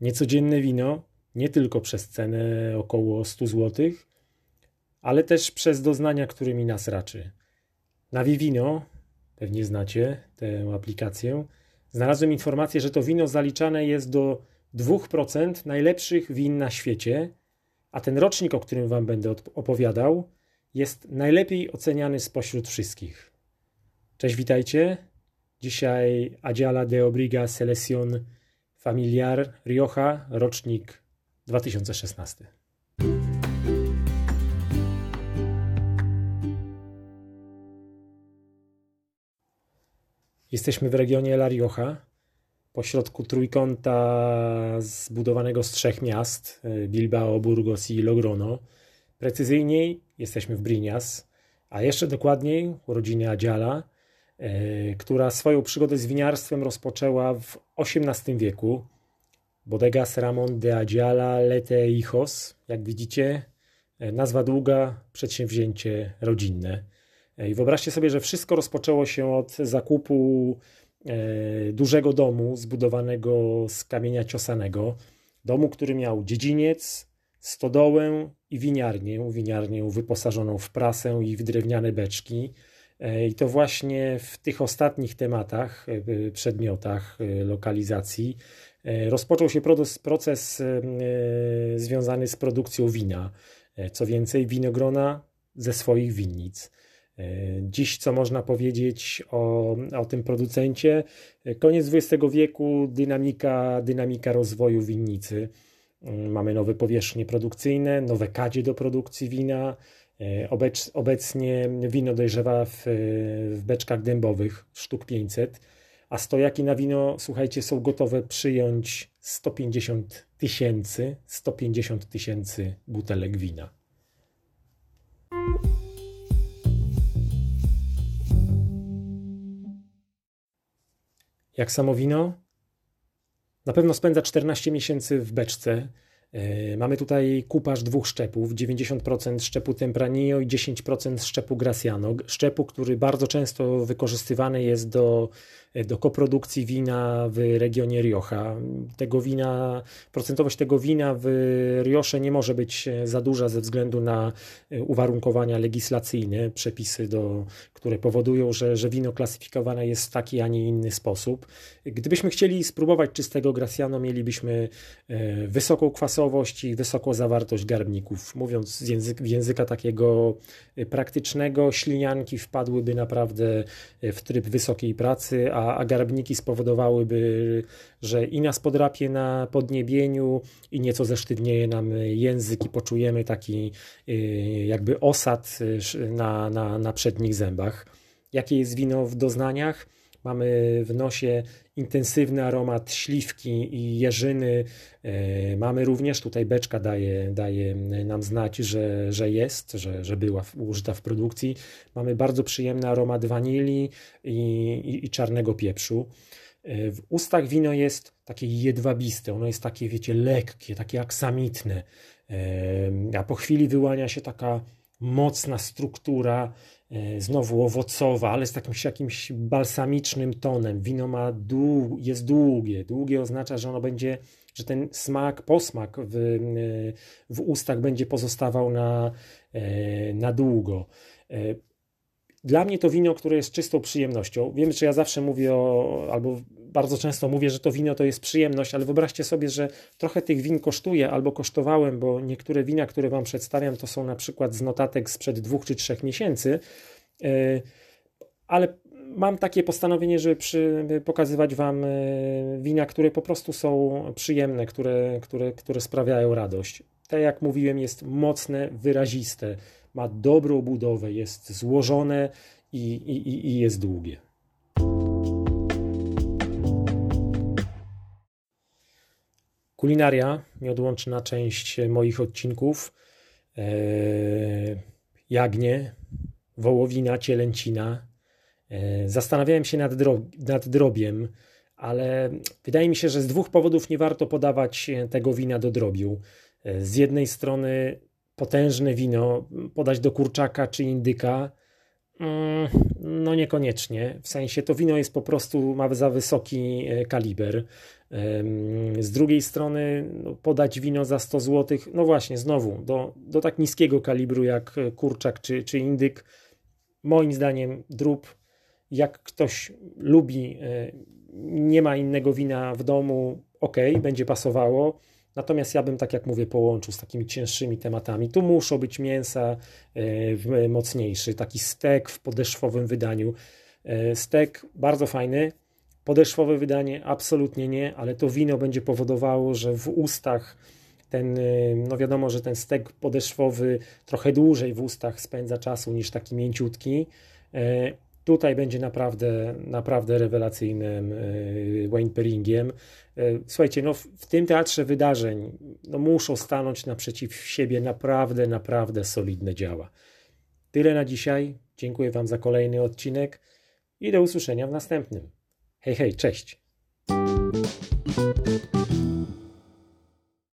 Niecodzienne wino, nie tylko przez cenę około 100 zł, ale też przez doznania, którymi nas raczy. Na Vivino, pewnie znacie tę aplikację, znalazłem informację, że to wino zaliczane jest do 2% najlepszych win na świecie, a ten rocznik, o którym Wam będę opowiadał, jest najlepiej oceniany spośród wszystkich. Cześć, witajcie. Dzisiaj Adziala de Obriga Selección Familiar Rioja, rocznik 2016. Jesteśmy w regionie La Rioja, pośrodku trójkąta zbudowanego z trzech miast e, Bilbao, Burgos i Logrono. Precyzyjniej jesteśmy w Brinias, a jeszcze dokładniej u rodziny Adziala, która swoją przygodę z winiarstwem rozpoczęła w XVIII wieku. Bodegas Ramon de Adziala Lete Hijos, jak widzicie, e, nazwa długa, przedsięwzięcie rodzinne. I wyobraźcie sobie, że wszystko rozpoczęło się od zakupu E, dużego domu zbudowanego z kamienia ciosanego. Domu, który miał dziedziniec, stodołę i winiarnię. Winiarnię wyposażoną w prasę i w drewniane beczki. E, I to właśnie w tych ostatnich tematach, e, przedmiotach lokalizacji rozpoczął się proces związany z produkcją wina. Co więcej, winogrona ze swoich winnic. Dziś, co można powiedzieć o, o tym producencie? Koniec XX wieku, dynamika, dynamika rozwoju winnicy. Mamy nowe powierzchnie produkcyjne, nowe kadzie do produkcji wina. Obec, obecnie wino dojrzewa w, w beczkach dębowych, sztuk 500, a stojaki na wino, słuchajcie, są gotowe przyjąć 150 tysięcy, 150 tysięcy butelek wina. Jak samo wino? Na pewno spędza 14 miesięcy w beczce. E, mamy tutaj kupaż dwóch szczepów, 90% szczepu Tempranillo i 10% szczepu Graciano. Szczepu, który bardzo często wykorzystywany jest do do koprodukcji wina w regionie Rioja. Tego wina, procentowość tego wina w Riosze nie może być za duża ze względu na e, uwarunkowania legislacyjne, przepisy, do, które powodują, że, że wino klasyfikowane jest w taki, a nie inny sposób. Gdybyśmy chcieli spróbować czystego Graciano, mielibyśmy e, wysoką kwasowość i wysoką zawartość garbników. Mówiąc z języka, języka takiego e, praktycznego, ślinianki wpadłyby naprawdę w tryb wysokiej pracy, a a, garbniki spowodowałyby, że i nas podrapie na podniebieniu i nieco zesztywnieje nam język i poczujemy taki y, jakby osad y, na, na, na przednich zębach. Jakie jest wino w doznaniach? Mamy w nosie intensywny aromat śliwki i jeżyny. E, mamy również, tutaj beczka daje, daje nam znać, że, że jest, że, że była użyta w produkcji. Mamy bardzo przyjemny aromat wanilii i, i, i czarnego pieprzu. E, w ustach wino jest takie jedwabiste, ono jest takie, wiecie, lekkie, takie aksamitne, e, a po chwili wyłania się taka mocna struktura, E, znowu owocowa, ale z takimś jakimś balsamicznym tonem. Wino ma dług, jest długie. Długie oznacza, że ono będzie, że ten smak, posmak w, e, w ustach będzie pozostawał na, e, na długo. Dla mnie to wino, które jest czystą przyjemnością. Wiem, że ja zawsze mówię o, albo bardzo często mówię, że to wino to jest przyjemność, ale wyobraźcie sobie, że trochę tych win kosztuje albo kosztowałem, bo niektóre wina, które Wam przedstawiam, to są na przykład z notatek sprzed dwóch czy trzech miesięcy, e, ale mam takie postanowienie, żeby przy, pokazywać Wam e, wina, które po prostu są przyjemne, które, które, które sprawiają radość. Tak jak mówiłem, jest mocne, wyraziste, ma dobrą budowę, jest złożone i, i, i jest długie. Kulinaria, nieodłączna część moich odcinków. E, jagnie, wołowina, cielęcina. E, zastanawiałem się nad, nad drobiem, ale wydaje mi się, że z dwóch powodów nie warto podawać tego wina do drobiu. E, z jednej strony potężne wino podać do kurczaka czy indyka, mm, no niekoniecznie. W sensie to wino jest po prostu, ma za wysoki kaliber. Z drugiej strony no, podać wino za 100 zł, no właśnie, znowu, do, do tak niskiego kalibru jak kurczak czy, czy indyk, moim zdaniem drób, jak ktoś lubi, e, nie ma innego wina w domu, ok, będzie pasowało, Natomiast ja bym, tak jak mówię, połączył z takimi cięższymi tematami. Tu muszą być mięsa e, mocniejszy, taki stek w podeszwowym wydaniu. E, stek bardzo fajny, podeszwowe wydanie absolutnie nie, ale to wino będzie powodowało, że w ustach ten, e, no wiadomo, że ten stek podeszwowy trochę dłużej w ustach spędza czasu niż taki mięciutki Tutaj będzie naprawdę, naprawdę rewelacyjnym e, Wayne Peringiem. E, słuchajcie, no w tym teatrze wydarzeń no muszą stanąć naprzeciw siebie naprawdę, naprawdę solidne działa. Tyle na dzisiaj. Dziękuję Wam za kolejny odcinek i do usłyszenia w następnym. Hej, hej, cześć.